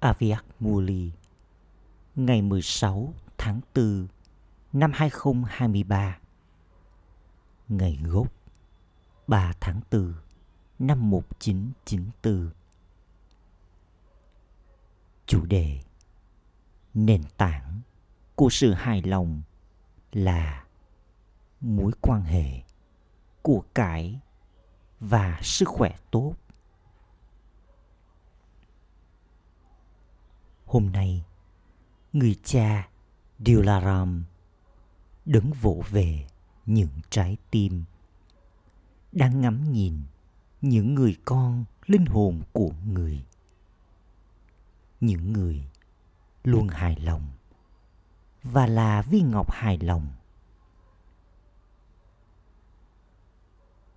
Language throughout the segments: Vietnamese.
Aviak Muli, ngày 16 tháng 4 năm 2023 ngày gốc 3 tháng 4 năm 1994 chủ đề nền tảng của sự hài lòng là mối quan hệ của cải và sức khỏe tốt. Hôm nay, người cha Dilaram đứng vỗ về những trái tim. Đang ngắm nhìn những người con linh hồn của người. Những người luôn hài lòng và là viên ngọc hài lòng.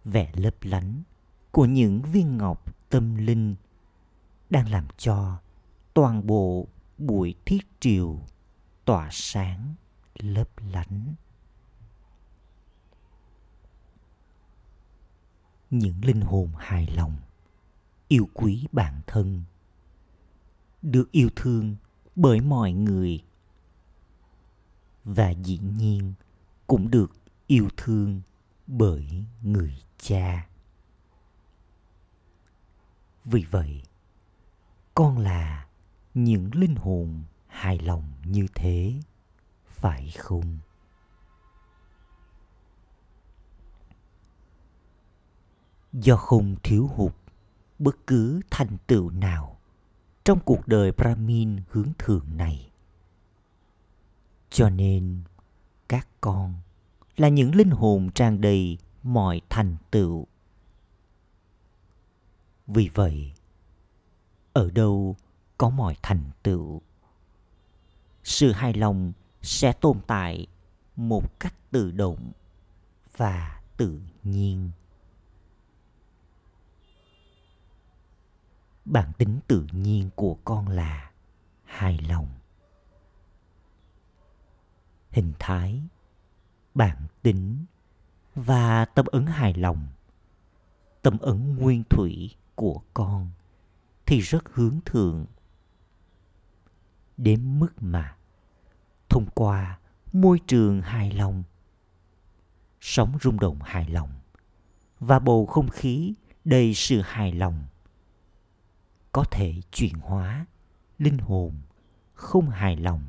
Vẻ lấp lánh của những viên ngọc tâm linh đang làm cho toàn bộ buổi thiết triều tỏa sáng, lấp lánh. Những linh hồn hài lòng, yêu quý bản thân, được yêu thương bởi mọi người. Và dĩ nhiên cũng được yêu thương bởi người cha. Vì vậy, con là những linh hồn hài lòng như thế, phải không? Do không thiếu hụt bất cứ thành tựu nào trong cuộc đời brahmin hướng thượng này, cho nên các con là những linh hồn tràn đầy mọi thành tựu. Vì vậy, ở đâu có mọi thành tựu. Sự hài lòng sẽ tồn tại một cách tự động và tự nhiên. Bản tính tự nhiên của con là hài lòng. Hình thái, bản tính và tâm ấn hài lòng, tâm ấn nguyên thủy của con thì rất hướng thượng đến mức mà thông qua môi trường hài lòng sống rung động hài lòng và bầu không khí đầy sự hài lòng có thể chuyển hóa linh hồn không hài lòng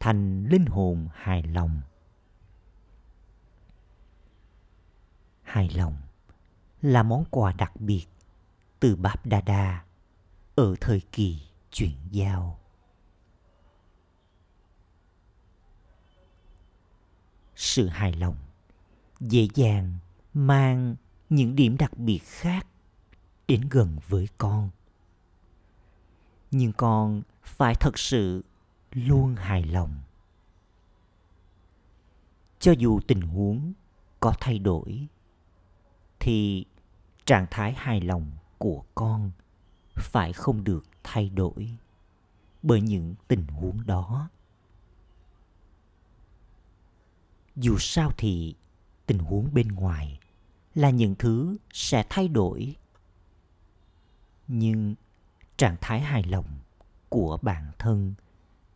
thành linh hồn hài lòng hài lòng là món quà đặc biệt từ Báp Đa Đa ở thời kỳ chuyển giao. Sự hài lòng, dễ dàng mang những điểm đặc biệt khác đến gần với con. Nhưng con phải thật sự luôn hài lòng. Cho dù tình huống có thay đổi, thì trạng thái hài lòng của con phải không được thay đổi bởi những tình huống đó dù sao thì tình huống bên ngoài là những thứ sẽ thay đổi. Nhưng trạng thái hài lòng của bản thân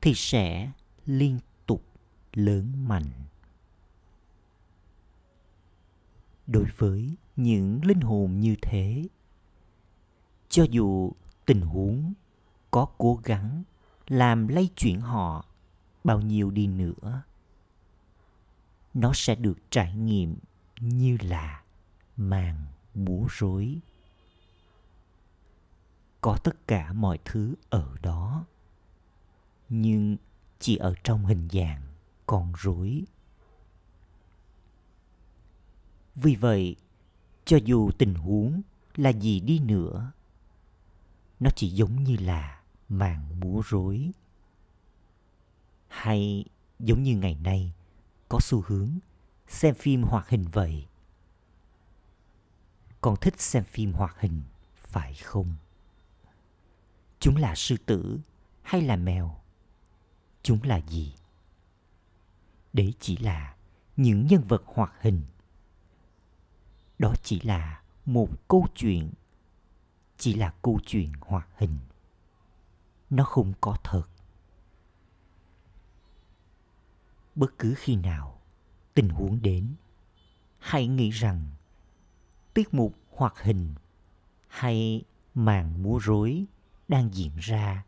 thì sẽ liên tục lớn mạnh. Đối với những linh hồn như thế, cho dù tình huống có cố gắng làm lay chuyển họ bao nhiêu đi nữa nó sẽ được trải nghiệm như là màn búa rối. Có tất cả mọi thứ ở đó, nhưng chỉ ở trong hình dạng con rối. Vì vậy, cho dù tình huống là gì đi nữa, nó chỉ giống như là màn múa rối. Hay giống như ngày nay có xu hướng xem phim hoạt hình vậy. Con thích xem phim hoạt hình, phải không? Chúng là sư tử hay là mèo? Chúng là gì? Đấy chỉ là những nhân vật hoạt hình. Đó chỉ là một câu chuyện, chỉ là câu chuyện hoạt hình. Nó không có thật. Bất cứ khi nào tình huống đến, hãy nghĩ rằng tiết mục hoạt hình hay màn múa rối đang diễn ra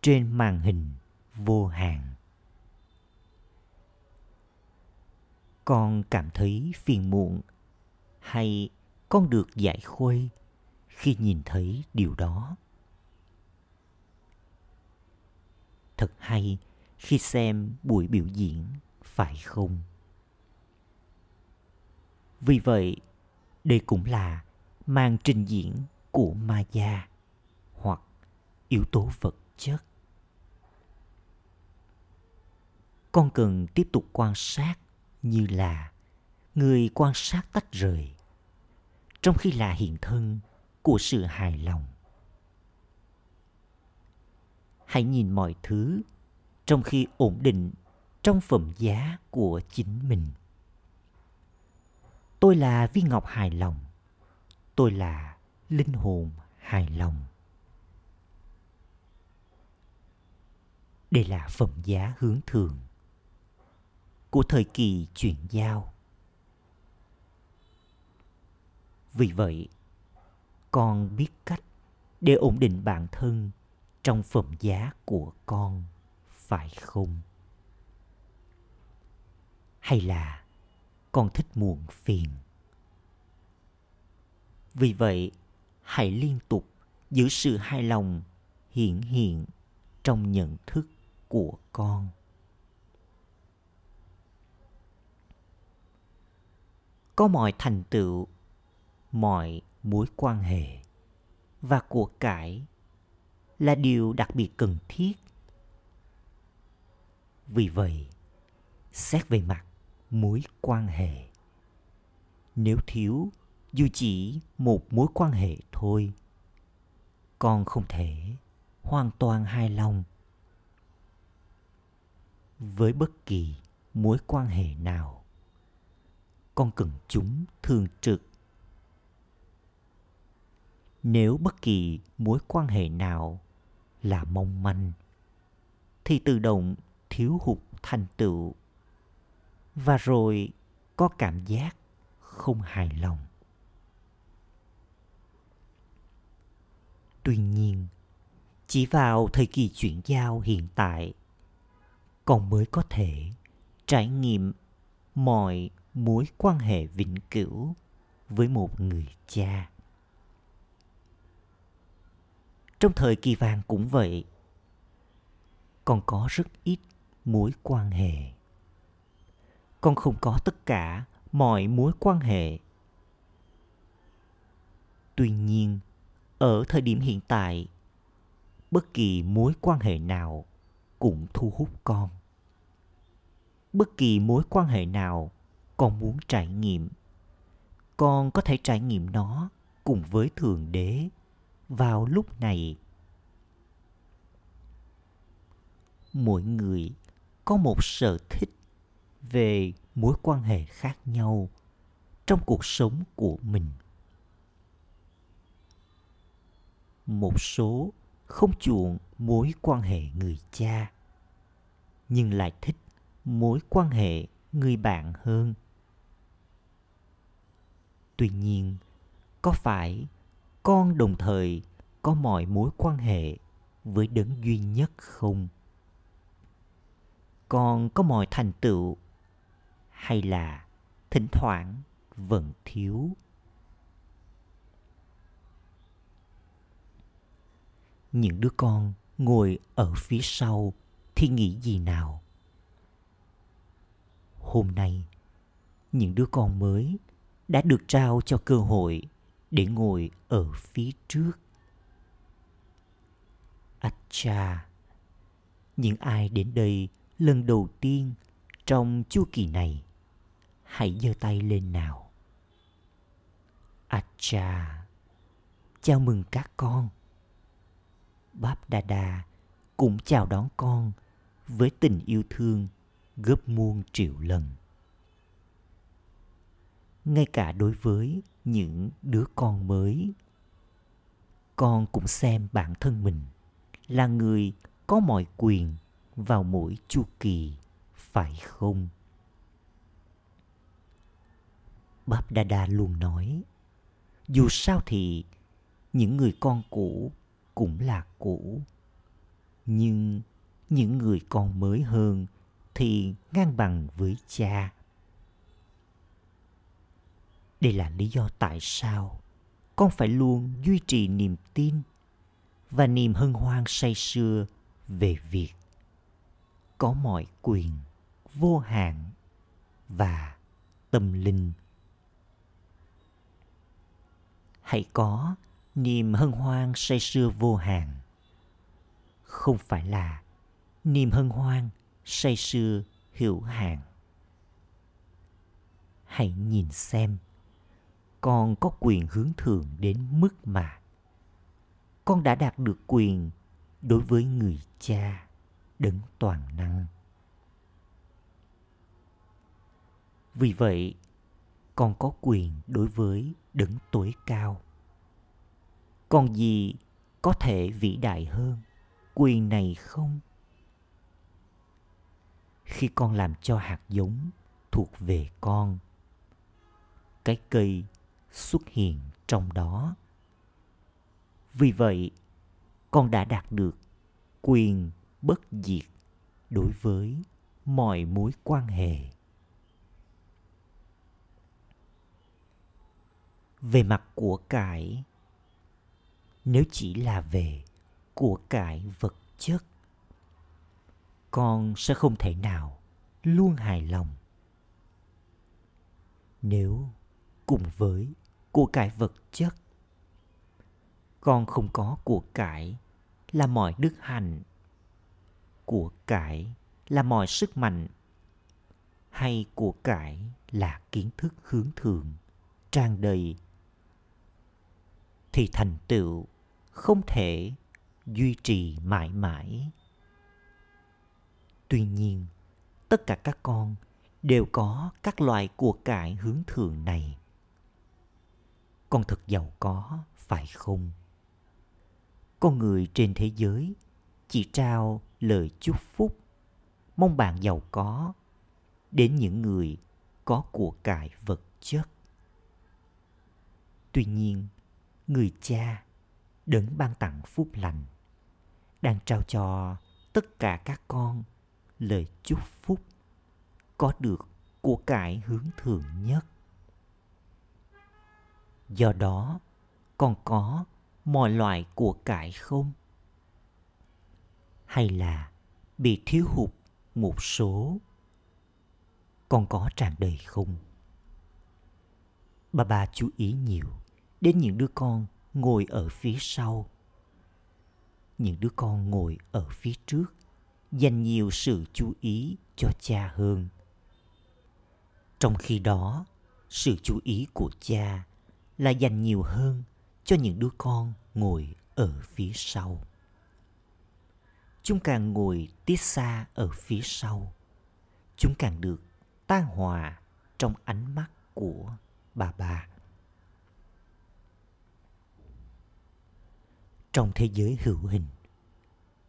trên màn hình vô hạn. Con cảm thấy phiền muộn hay con được giải khuây khi nhìn thấy điều đó? Thật hay khi xem buổi biểu diễn, phải không? Vì vậy, đây cũng là màn trình diễn của ma gia hoặc yếu tố vật chất. Con cần tiếp tục quan sát như là người quan sát tách rời, trong khi là hiện thân của sự hài lòng. Hãy nhìn mọi thứ trong khi ổn định trong phẩm giá của chính mình. Tôi là viên ngọc hài lòng. Tôi là linh hồn hài lòng. Đây là phẩm giá hướng thường của thời kỳ chuyển giao. Vì vậy, con biết cách để ổn định bản thân trong phẩm giá của con phải không? Hay là con thích muộn phiền? Vì vậy, hãy liên tục giữ sự hài lòng hiển hiện trong nhận thức của con. Có mọi thành tựu, mọi mối quan hệ và của cải là điều đặc biệt cần thiết vì vậy, xét về mặt mối quan hệ, nếu thiếu dù chỉ một mối quan hệ thôi con không thể hoàn toàn hài lòng với bất kỳ mối quan hệ nào, con cần chúng thường trực. Nếu bất kỳ mối quan hệ nào là mong manh, thì tự động thiếu hụt thành tựu. Và rồi có cảm giác không hài lòng. Tuy nhiên, chỉ vào thời kỳ chuyển giao hiện tại con mới có thể trải nghiệm mọi mối quan hệ vĩnh cửu với một người cha. Trong thời kỳ vàng cũng vậy, còn có rất ít mối quan hệ. Con không có tất cả mọi mối quan hệ. Tuy nhiên, ở thời điểm hiện tại, bất kỳ mối quan hệ nào cũng thu hút con. Bất kỳ mối quan hệ nào con muốn trải nghiệm, con có thể trải nghiệm nó cùng với thượng đế vào lúc này. Mỗi người có một sở thích về mối quan hệ khác nhau trong cuộc sống của mình. Một số không chuộng mối quan hệ người cha, nhưng lại thích mối quan hệ người bạn hơn. Tuy nhiên, có phải con đồng thời có mọi mối quan hệ với đấng duy nhất không? Con có mọi thành tựu hay là thỉnh thoảng vẫn thiếu? Những đứa con ngồi ở phía sau thì nghĩ gì nào? Hôm nay, những đứa con mới đã được trao cho cơ hội để ngồi ở phía trước. Acha những ai đến đây lần đầu tiên trong chu kỳ này. Hãy giơ tay lên nào. Acha, chào mừng các con. Báp đa đa cũng chào đón con với tình yêu thương gấp muôn triệu lần. Ngay cả đối với những đứa con mới, con cũng xem bản thân mình là người có mọi quyền vào mỗi chu kỳ, phải không? Báp đa luôn nói, dù sao thì những người con cũ cũng là cũ. Nhưng những người con mới hơn thì ngang bằng với cha. Đây là lý do tại sao con phải luôn duy trì niềm tin và niềm hân hoan say sưa về việc có mọi quyền, vô hạn và tâm linh. Hãy có niềm hân hoan say sưa vô hạn. Không phải là niềm hân hoan say sưa hữu hạn. Hãy nhìn xem con có quyền hướng thượng đến mức mà con đã đạt được quyền đối với người cha đấng toàn năng. Vì vậy, con có quyền đối với đấng tối cao. Còn gì có thể vĩ đại hơn quyền này không? Khi con làm cho hạt giống thuộc về con, cái cây xuất hiện trong đó. Vì vậy, con đã đạt được quyền bất diệt đối với mọi mối quan hệ. Về mặt của cải, nếu chỉ là về của cải vật chất, con sẽ không thể nào luôn hài lòng. Nếu cùng với của cải vật chất, con không có của cải là mọi đức hạnh của cải là mọi sức mạnh hay của cải là kiến thức hướng thượng, tràn đầy thì thành tựu không thể duy trì mãi mãi. Tuy nhiên, tất cả các con đều có các loại của cải hướng thượng này. Con thật giàu có, phải không? Con người trên thế giới chỉ trao lời chúc phúc. Mong bạn giàu có, đến những người có của cải vật chất. Tuy nhiên, người cha đấng ban tặng phúc lành, đang trao cho tất cả các con lời chúc phúc có được của cải hướng thượng nhất. Do đó, còn có mọi loại của cải không? Hay là bị thiếu hụt một số? Con có tràn đầy không? Bà bà chú ý nhiều đến những đứa con ngồi ở phía sau. Những đứa con ngồi ở phía trước dành nhiều sự chú ý cho cha hơn. Trong khi đó, sự chú ý của cha là dành nhiều hơn cho những đứa con ngồi ở phía sau chúng càng ngồi tít xa ở phía sau, chúng càng được tan hòa trong ánh mắt của bà bà. Trong thế giới hữu hình,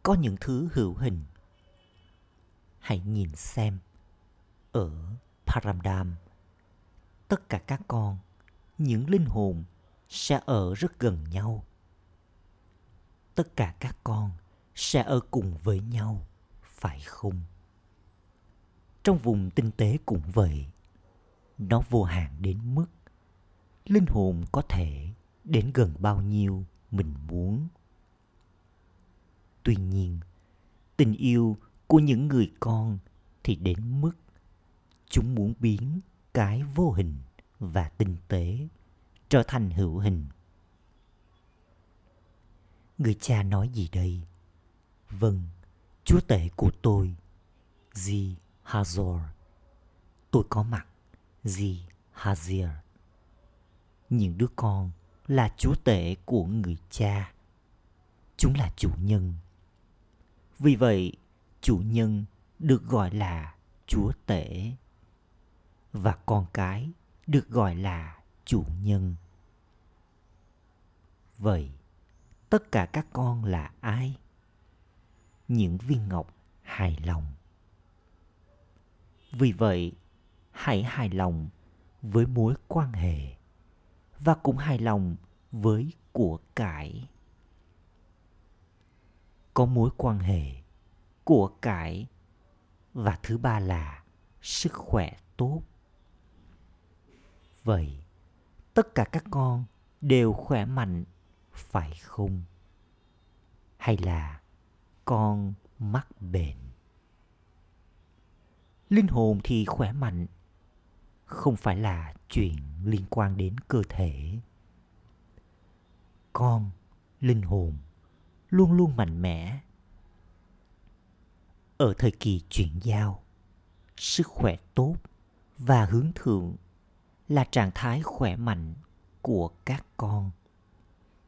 có những thứ hữu hình. Hãy nhìn xem, ở paramdam, tất cả các con, những linh hồn sẽ ở rất gần nhau. Tất cả các con sẽ ở cùng với nhau, phải không? Trong vùng tinh tế cũng vậy, nó vô hạn đến mức linh hồn có thể đến gần bao nhiêu mình muốn. Tuy nhiên, tình yêu của những người con thì đến mức chúng muốn biến cái vô hình và tinh tế trở thành hữu hình. Người cha nói gì đây? Vâng chúa tể của tôi di hazor. Tôi có mặt di hazir. Những đứa con là chúa tể của người cha. Chúng là chủ nhân. Vì vậy, chủ nhân được gọi là chúa tể. Và con cái được gọi là chủ nhân. Vậy, tất cả các con là ai? Những viên ngọc hài lòng. Vì vậy, hãy hài lòng với mối quan hệ và cũng hài lòng với của cải. Có mối quan hệ của cải và thứ ba là sức khỏe tốt. Vậy, tất cả các con đều khỏe mạnh, phải không? Hay là con mắc bệnh. Linh hồn thì khỏe mạnh, không phải là chuyện liên quan đến cơ thể. Con linh hồn luôn luôn mạnh mẽ. Ở thời kỳ chuyển giao, sức khỏe tốt và hướng thượng là trạng thái khỏe mạnh của các con.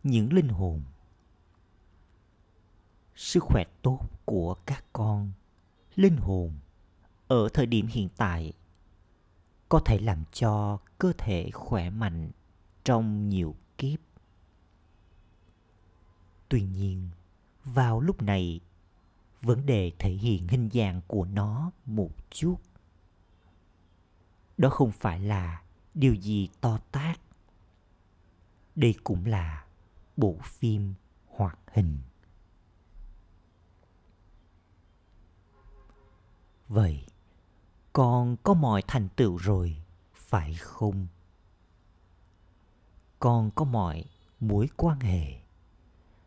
Những linh hồn sức khỏe tốt của các con linh hồn ở thời điểm hiện tại có thể làm cho cơ thể khỏe mạnh trong nhiều kiếp. Tuy nhiên, vào lúc này, vấn đề thể hiện hình dạng của nó một chút. Đó không phải là điều gì to tát. Đây cũng là bộ phim hoạt hình. Vậy con có mọi thành tựu rồi, phải không? Con có mọi mối quan hệ,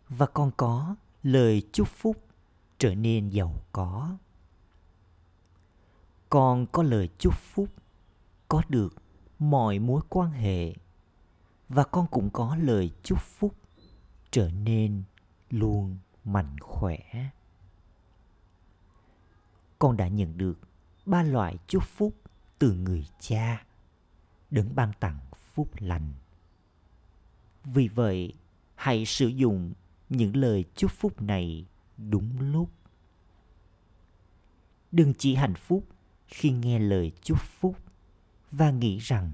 và con có lời chúc phúc trở nên giàu có. Con có lời chúc phúc có được mọi mối quan hệ, và con cũng có lời chúc phúc trở nên luôn mạnh khỏe con đã nhận được ba loại chúc phúc từ người cha. Đấng ban tặng phúc lành. Vì vậy, hãy sử dụng những lời chúc phúc này đúng lúc. Đừng chỉ hạnh phúc khi nghe lời chúc phúc và nghĩ rằng,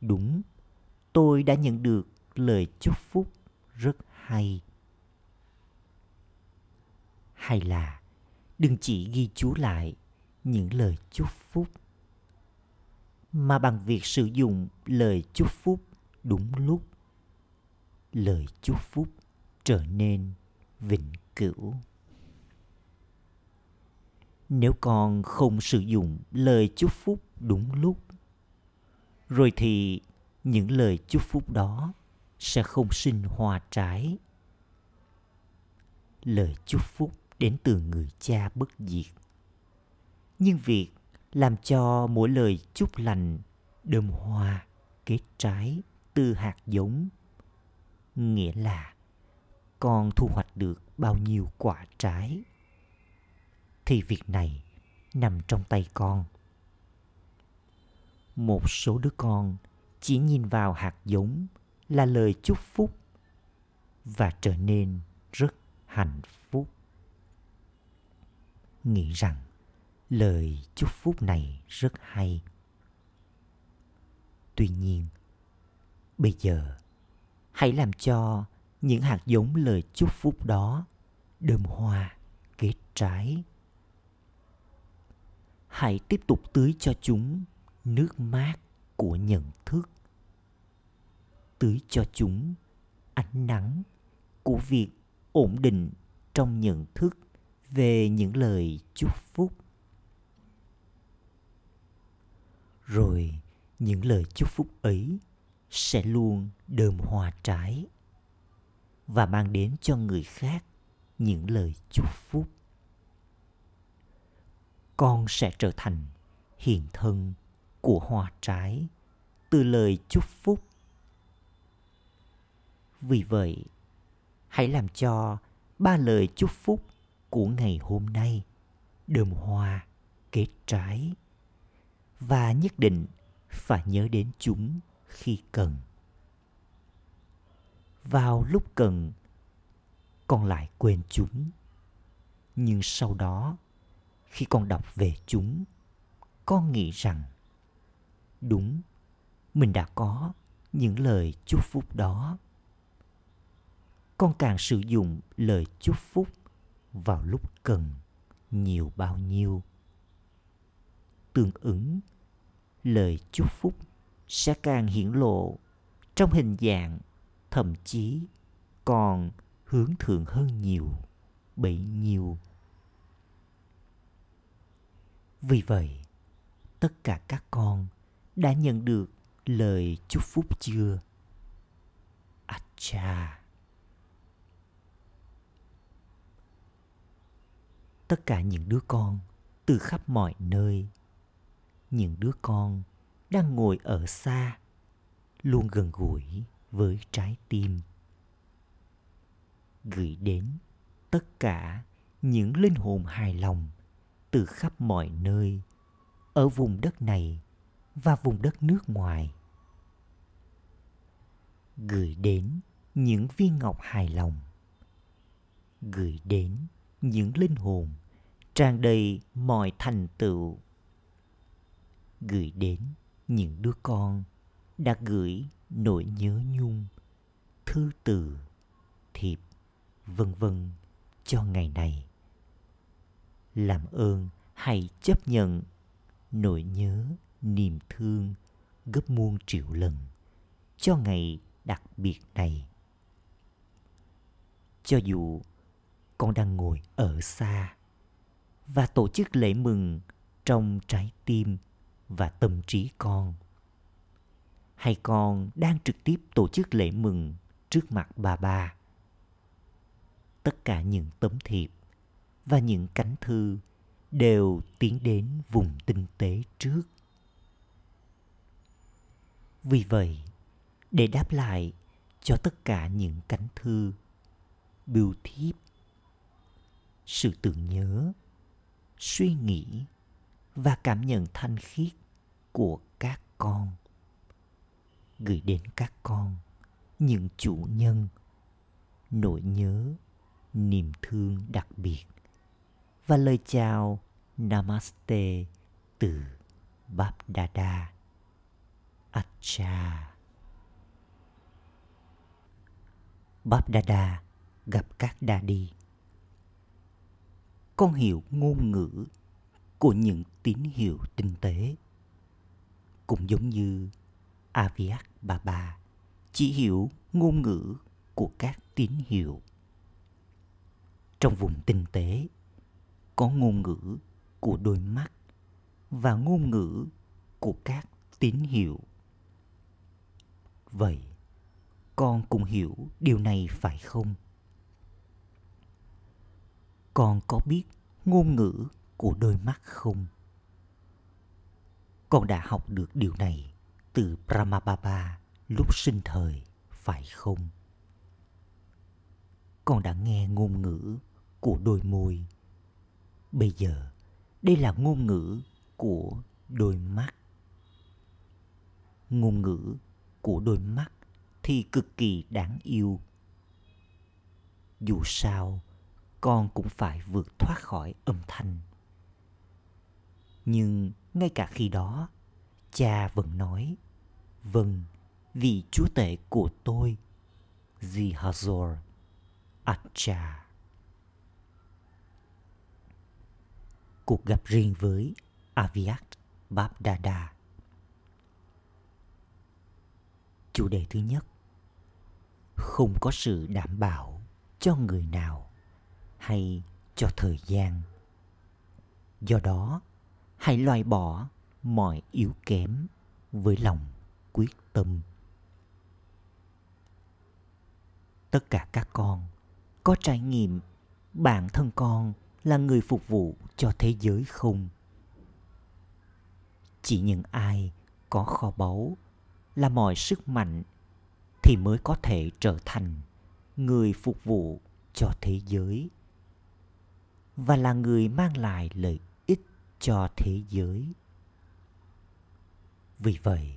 đúng, tôi đã nhận được lời chúc phúc rất hay. Hay là đừng chỉ ghi chú lại những lời chúc phúc, mà bằng việc sử dụng lời chúc phúc đúng lúc, lời chúc phúc trở nên vĩnh cửu. Nếu con không sử dụng lời chúc phúc đúng lúc, rồi thì những lời chúc phúc đó sẽ không sinh hoa trái. Lời chúc phúc đến từ người cha bất diệt. Nhưng việc làm cho mỗi lời chúc lành, đơm hoa, kết trái từ hạt giống, nghĩa là con thu hoạch được bao nhiêu quả trái. Thì việc này nằm trong tay con. Một số đứa con chỉ nhìn vào hạt giống là lời chúc phúc và trở nên rất hạnh phúc nghĩ rằng lời chúc phúc này rất hay. Tuy nhiên, bây giờ, hãy làm cho những hạt giống lời chúc phúc đó đơm hoa, kết trái. Hãy tiếp tục tưới cho chúng nước mát của nhận thức. Tưới cho chúng ánh nắng của việc ổn định trong nhận thức về những lời chúc phúc. Rồi những lời chúc phúc ấy sẽ luôn đơm hoa trái và mang đến cho người khác những lời chúc phúc. Con sẽ trở thành hiện thân của hoa trái từ lời chúc phúc. Vì vậy, hãy làm cho ba lời chúc phúc của ngày hôm nay, đơm hoa, kết trái. Và nhất định phải nhớ đến chúng khi cần. Vào lúc cần, con lại quên chúng. Nhưng sau đó, khi con đọc về chúng, con nghĩ rằng, đúng, mình đã có những lời chúc phúc đó. Con càng sử dụng lời chúc phúc vào lúc cần nhiều bao nhiêu. Tương ứng, lời chúc phúc sẽ càng hiển lộ trong hình dạng, thậm chí còn hướng thượng hơn nhiều, bấy nhiêu. Vì vậy, tất cả các con đã nhận được lời chúc phúc chưa? Acha. Tất cả những đứa con từ khắp mọi nơi. Những đứa con đang ngồi ở xa, luôn gần gũi với trái tim. Gửi đến tất cả những linh hồn hài lòng từ khắp mọi nơi, ở vùng đất này và vùng đất nước ngoài. Gửi đến những viên ngọc hài lòng. Gửi đến những linh hồn tràn đầy mọi thành tựu. Gửi đến những đứa con đã gửi nỗi nhớ nhung, thư từ, thiệp, vân vân cho ngày này. Làm ơn hãy chấp nhận nỗi nhớ, niềm thương gấp muôn triệu lần cho ngày đặc biệt này. Cho dù con đang ngồi ở xa và tổ chức lễ mừng trong trái tim và tâm trí con. Hay con đang trực tiếp tổ chức lễ mừng trước mặt bà ba. Tất cả những tấm thiệp và những cánh thư đều tiến đến vùng tinh tế trước. Vì vậy, để đáp lại cho tất cả những cánh thư bưu thiếp sự tưởng nhớ, suy nghĩ và cảm nhận thanh khiết của các con. Gửi đến các con những chủ nhân nỗi nhớ, niềm thương đặc biệt. Và lời chào namaste từ bab Dada Acha bab Dada gặp các đa đi con hiểu ngôn ngữ của những tín hiệu tinh tế cũng giống như Aviak Baba chỉ hiểu ngôn ngữ của các tín hiệu. Trong vùng tinh tế, có ngôn ngữ của đôi mắt và ngôn ngữ của các tín hiệu. Vậy, con cũng hiểu điều này phải không? Con có biết ngôn ngữ của đôi mắt không? Con đã học được điều này từ Brahmababa lúc sinh thời, phải không? Con đã nghe ngôn ngữ của đôi môi. Bây giờ, đây là ngôn ngữ của đôi mắt. Ngôn ngữ của đôi mắt thì cực kỳ đáng yêu. Dù sao, con cũng phải vượt thoát khỏi âm thanh. Nhưng ngay cả khi đó, cha vẫn nói Vâng, vị chúa tể của tôi, Zihazor Acha. Cuộc gặp riêng với Aviat Babdada Chủ đề thứ nhất Không có sự đảm bảo cho người nào hay cho thời gian. Do đó, hãy loại bỏ mọi yếu kém với lòng quyết tâm. Tất cả các con có trải nghiệm bản thân con là người phục vụ cho thế giới không? Chỉ những ai có kho báu là mọi sức mạnh thì mới có thể trở thành người phục vụ cho thế giới và là người mang lại lợi ích cho thế giới. Vì vậy,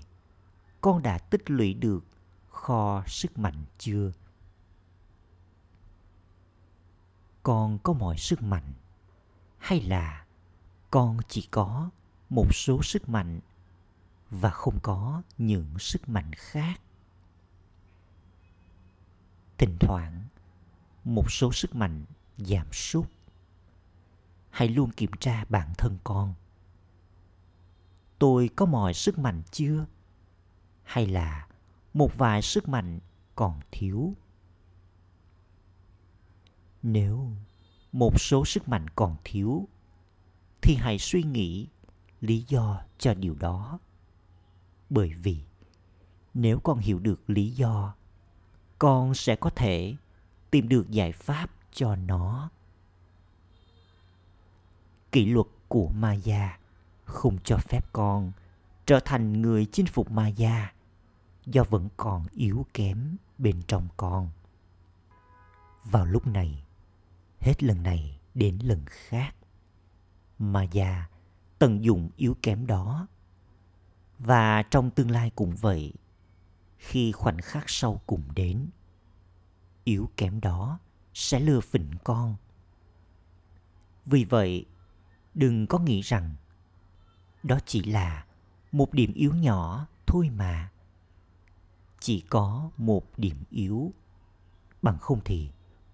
con đã tích lũy được kho sức mạnh chưa? Con có mọi sức mạnh, hay là con chỉ có một số sức mạnh và không có những sức mạnh khác? Thỉnh thoảng, một số sức mạnh giảm sút hãy luôn kiểm tra bản thân con. Tôi có mọi sức mạnh chưa? Hay là một vài sức mạnh còn thiếu? Nếu một số sức mạnh còn thiếu, thì hãy suy nghĩ lý do cho điều đó. Bởi vì nếu con hiểu được lý do, con sẽ có thể tìm được giải pháp cho nó kỷ luật của maya không cho phép con trở thành người chinh phục maya, do vẫn còn yếu kém bên trong con. Vào lúc này, hết lần này đến lần khác, maya tận dụng yếu kém đó. Và trong tương lai cũng vậy, khi khoảnh khắc sau cùng đến, yếu kém đó sẽ lừa phỉnh con. Vì vậy đừng có nghĩ rằng đó chỉ là một điểm yếu nhỏ thôi mà. Chỉ có một điểm yếu, bằng không thì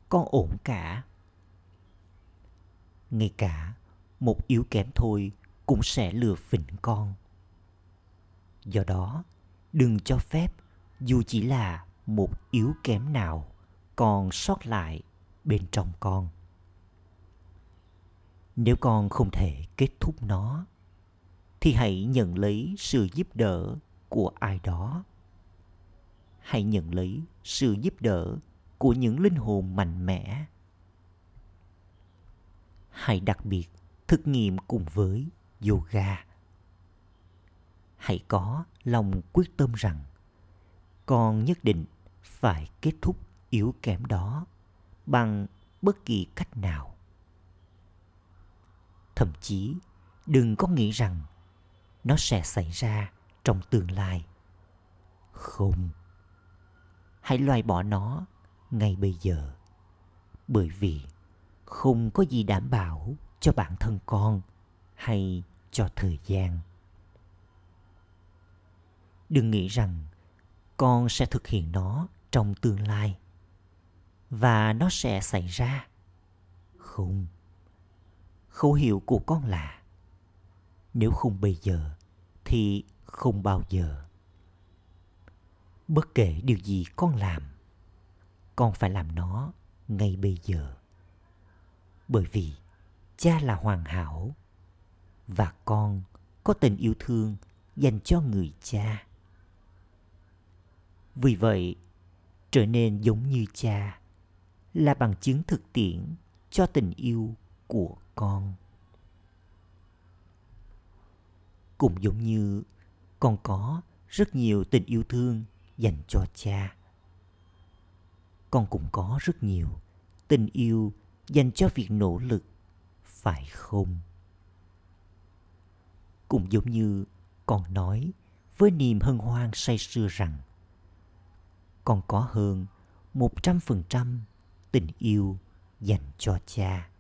con ổn cả. Ngay cả một yếu kém thôi cũng sẽ lừa phỉnh con. Do đó, đừng cho phép dù chỉ là một yếu kém nào còn sót lại bên trong con nếu con không thể kết thúc nó, thì hãy nhận lấy sự giúp đỡ của ai đó. Hãy nhận lấy sự giúp đỡ của những linh hồn mạnh mẽ. Hãy đặc biệt thực nghiệm cùng với yoga. Hãy có lòng quyết tâm rằng con nhất định phải kết thúc yếu kém đó bằng bất kỳ cách nào thậm chí, đừng có nghĩ rằng nó sẽ xảy ra trong tương lai. Không. Hãy loại bỏ nó ngay bây giờ. Bởi vì không có gì đảm bảo cho bản thân con hay cho thời gian. Đừng nghĩ rằng con sẽ thực hiện nó trong tương lai và nó sẽ xảy ra. Không khẩu hiệu của con là, nếu không bây giờ thì không bao giờ. Bất kể điều gì con làm, con phải làm nó ngay bây giờ. Bởi vì cha là hoàn hảo và con có tình yêu thương dành cho người cha. Vì vậy, trở nên giống như cha là bằng chứng thực tiễn cho tình yêu của con. Cũng giống như con có rất nhiều tình yêu thương dành cho cha, con cũng có rất nhiều tình yêu dành cho việc nỗ lực, phải không? Cũng giống như con nói với niềm hân hoan say sưa rằng, con có hơn một trăm phần trăm tình yêu dành cho cha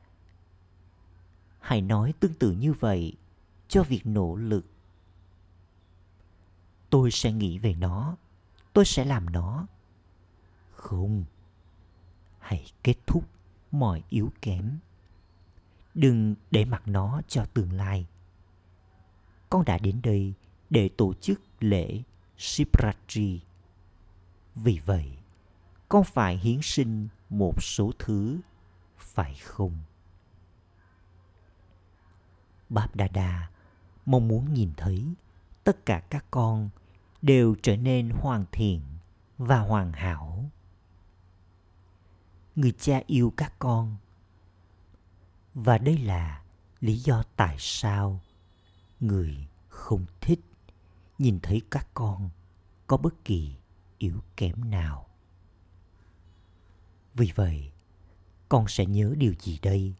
hãy nói tương tự như vậy cho việc nỗ lực. Tôi sẽ nghĩ về nó. Tôi sẽ làm nó. Không. Hãy kết thúc mọi yếu kém. Đừng để mặc nó cho tương lai. Con đã đến đây để tổ chức lễ Shivratri. Vì vậy, con phải hiến sinh một số thứ, phải không? Báp Đà Đà mong muốn nhìn thấy tất cả các con đều trở nên hoàn thiện và hoàn hảo. Người cha yêu các con. Và đây là lý do tại sao người không thích nhìn thấy các con có bất kỳ yếu kém nào. Vì vậy, con sẽ nhớ điều gì đây?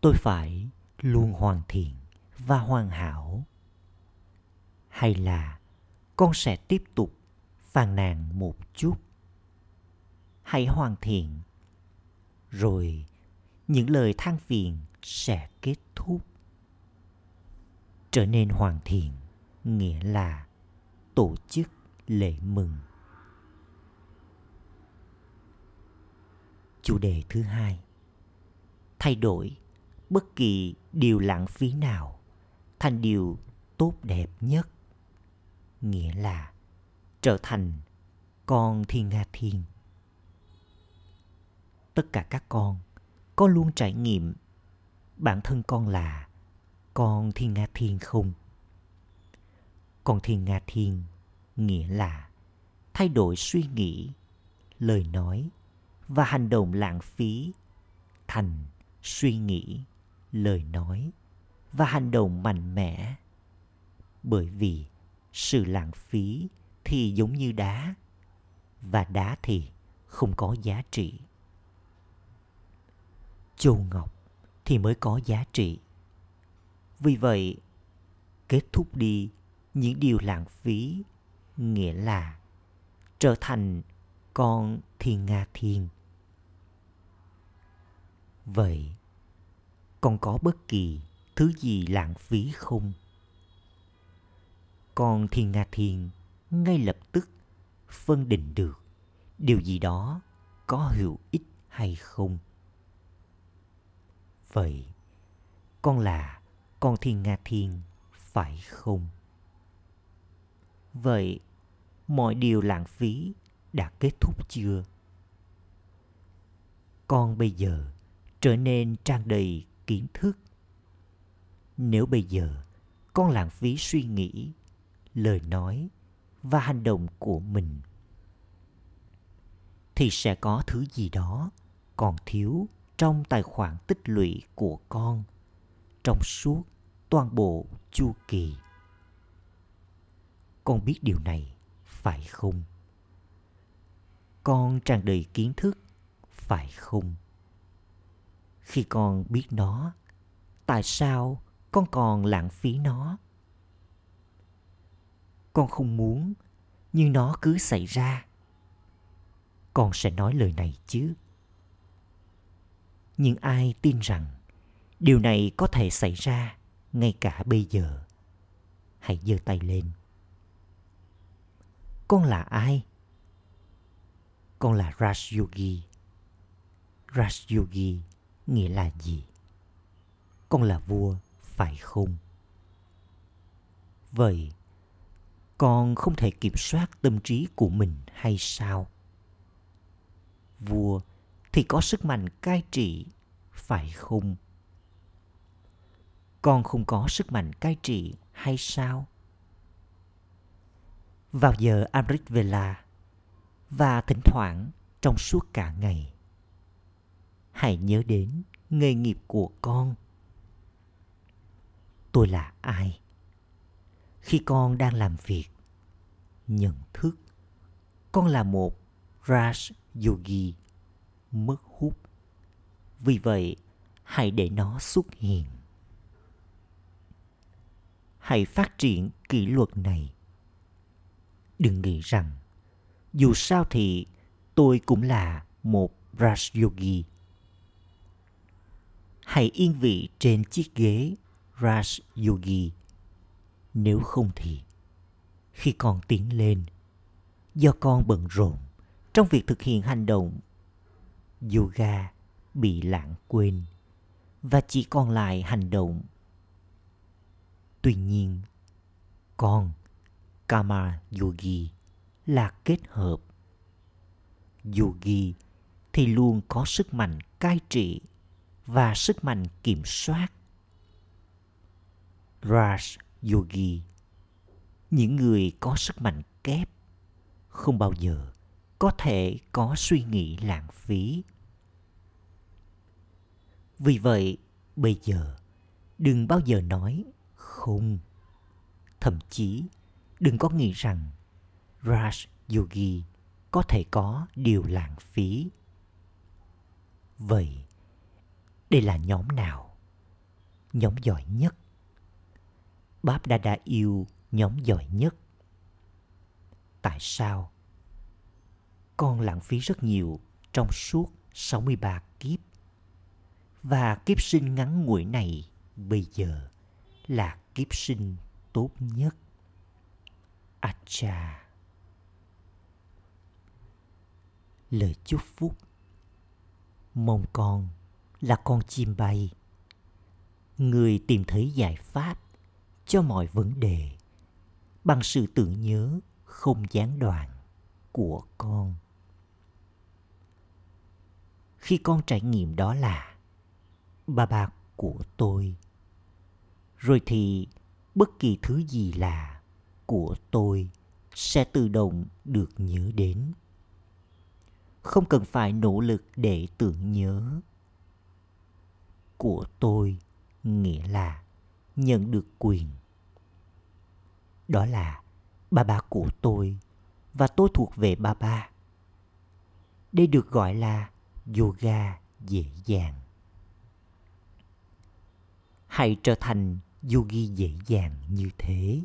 Tôi phải luôn hoàn thiện và hoàn hảo. Hay là con sẽ tiếp tục phàn nàn một chút? Hãy hoàn thiện, rồi những lời than phiền sẽ kết thúc. Trở nên hoàn thiện nghĩa là tổ chức lễ mừng. Chủ đề thứ hai, thay đổi bất kỳ điều lãng phí nào. Thành điều tốt đẹp nhất. Nghĩa là trở thành con thiên nga thiên. Tất cả các con có luôn trải nghiệm bản thân con là con thiên nga thiên không? Con thiên nga thiên nghĩa là thay đổi suy nghĩ, lời nói và hành động lãng phí thành suy nghĩ lời nói và hành động mạnh mẽ. Bởi vì sự lãng phí thì giống như đá, và đá thì không có giá trị. Châu ngọc thì mới có giá trị. Vì vậy, kết thúc đi những điều lãng phí, nghĩa là trở thành con thiên nga thiên. Vậy con có bất kỳ thứ gì lãng phí không? Con thiên nga thiên ngay lập tức phân định được điều gì đó có hữu ích hay không. Vậy con là con thiên nga thiên phải không? Vậy mọi điều lãng phí đã kết thúc chưa? Con bây giờ trở nên tràn đầy kiến thức. Nếu bây giờ con lãng phí suy nghĩ, lời nói và hành động của mình, thì sẽ có thứ gì đó còn thiếu trong tài khoản tích lũy của con trong suốt toàn bộ chu kỳ. Con biết điều này, phải không? Con tràn đầy kiến thức, phải không? Khi con biết nó? Tại sao con còn lãng phí nó? Con không muốn, nhưng nó cứ xảy ra. Con sẽ nói lời này chứ. Nhưng ai tin rằng điều này có thể xảy ra ngay cả bây giờ? Hãy giơ tay lên. Con là ai? Con là raj yogi raj yogi nghĩa là gì? Con là vua, phải không? Vậy, con không thể kiểm soát tâm trí của mình hay sao? Vua thì có sức mạnh cai trị, phải không? Con không có sức mạnh cai trị hay sao? Vào giờ amrit vela và thỉnh thoảng trong suốt cả ngày hãy nhớ đến nghề nghiệp của con. Tôi là ai? Khi con đang làm việc, nhận thức con là một raj yogi mất hút. Vì vậy, hãy để nó xuất hiện. Hãy phát triển kỷ luật này. Đừng nghĩ rằng dù sao thì tôi cũng là một raj yogi hãy yên vị trên chiếc ghế, raj yogi. Nếu không thì, khi con tiến lên, do con bận rộn trong việc thực hiện hành động, yoga bị lãng quên và chỉ còn lại hành động. Tuy nhiên, con kama yogi là kết hợp. Yogi thì luôn có sức mạnh cai trị và sức mạnh kiểm soát. Raj yogi, những người có sức mạnh kép, không bao giờ có thể có suy nghĩ lãng phí. Vì vậy, bây giờ, đừng bao giờ nói không. Thậm chí, đừng có nghĩ rằng raj yogi có thể có điều lãng phí. Vậy đây là nhóm nào nhóm giỏi nhất báp đa đa yêu nhóm giỏi nhất tại sao con lãng phí rất nhiều trong suốt 63 kiếp. Và kiếp sinh ngắn ngủi này bây giờ là kiếp sinh tốt nhất. Acha. Lời chúc phúc Mong con là con chim bay. Người tìm thấy giải pháp cho mọi vấn đề bằng sự tưởng nhớ không gián đoạn của con. Khi con trải nghiệm đó là ba ba của tôi. Rồi thì bất kỳ thứ gì là của tôi sẽ tự động được nhớ đến. Không cần phải nỗ lực để tưởng nhớ của tôi, nghĩa là nhận được quyền. Đó là ba ba của tôi và tôi thuộc về ba ba. Đây được gọi là yoga dễ dàng. Hãy trở thành yogi dễ dàng như thế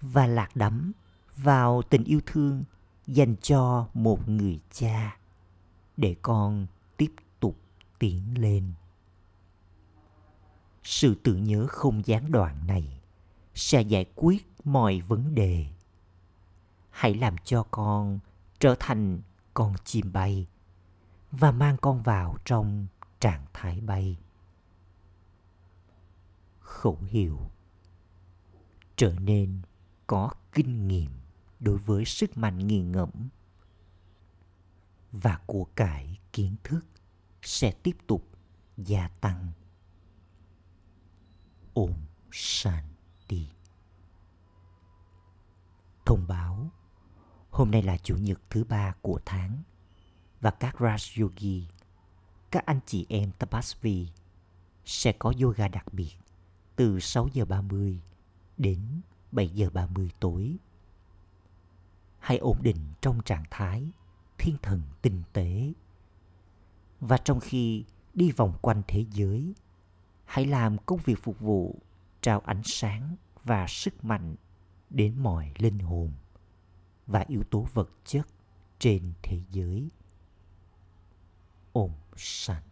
và lạc đắm vào tình yêu thương dành cho một người cha để con tiếp tục tiến lên sự tưởng nhớ không gián đoạn này sẽ giải quyết mọi vấn đề. Hãy làm cho con trở thành con chim bay và mang con vào trong trạng thái bay. Khẩu hiệu trở nên có kinh nghiệm đối với sức mạnh nghiền ngẫm và của cải kiến thức sẽ tiếp tục gia tăng ôm shanti thông báo hôm nay là chủ nhật thứ ba của tháng và các Raj Yogi, các anh chị em Tapasvi sẽ có yoga đặc biệt từ 6 giờ 30 đến 7 giờ 30 tối. Hãy ổn định trong trạng thái thiên thần tinh tế. Và trong khi đi vòng quanh thế giới, hãy làm công việc phục vụ, trao ánh sáng và sức mạnh đến mọi linh hồn và yếu tố vật chất trên thế giới. ổn Shanti.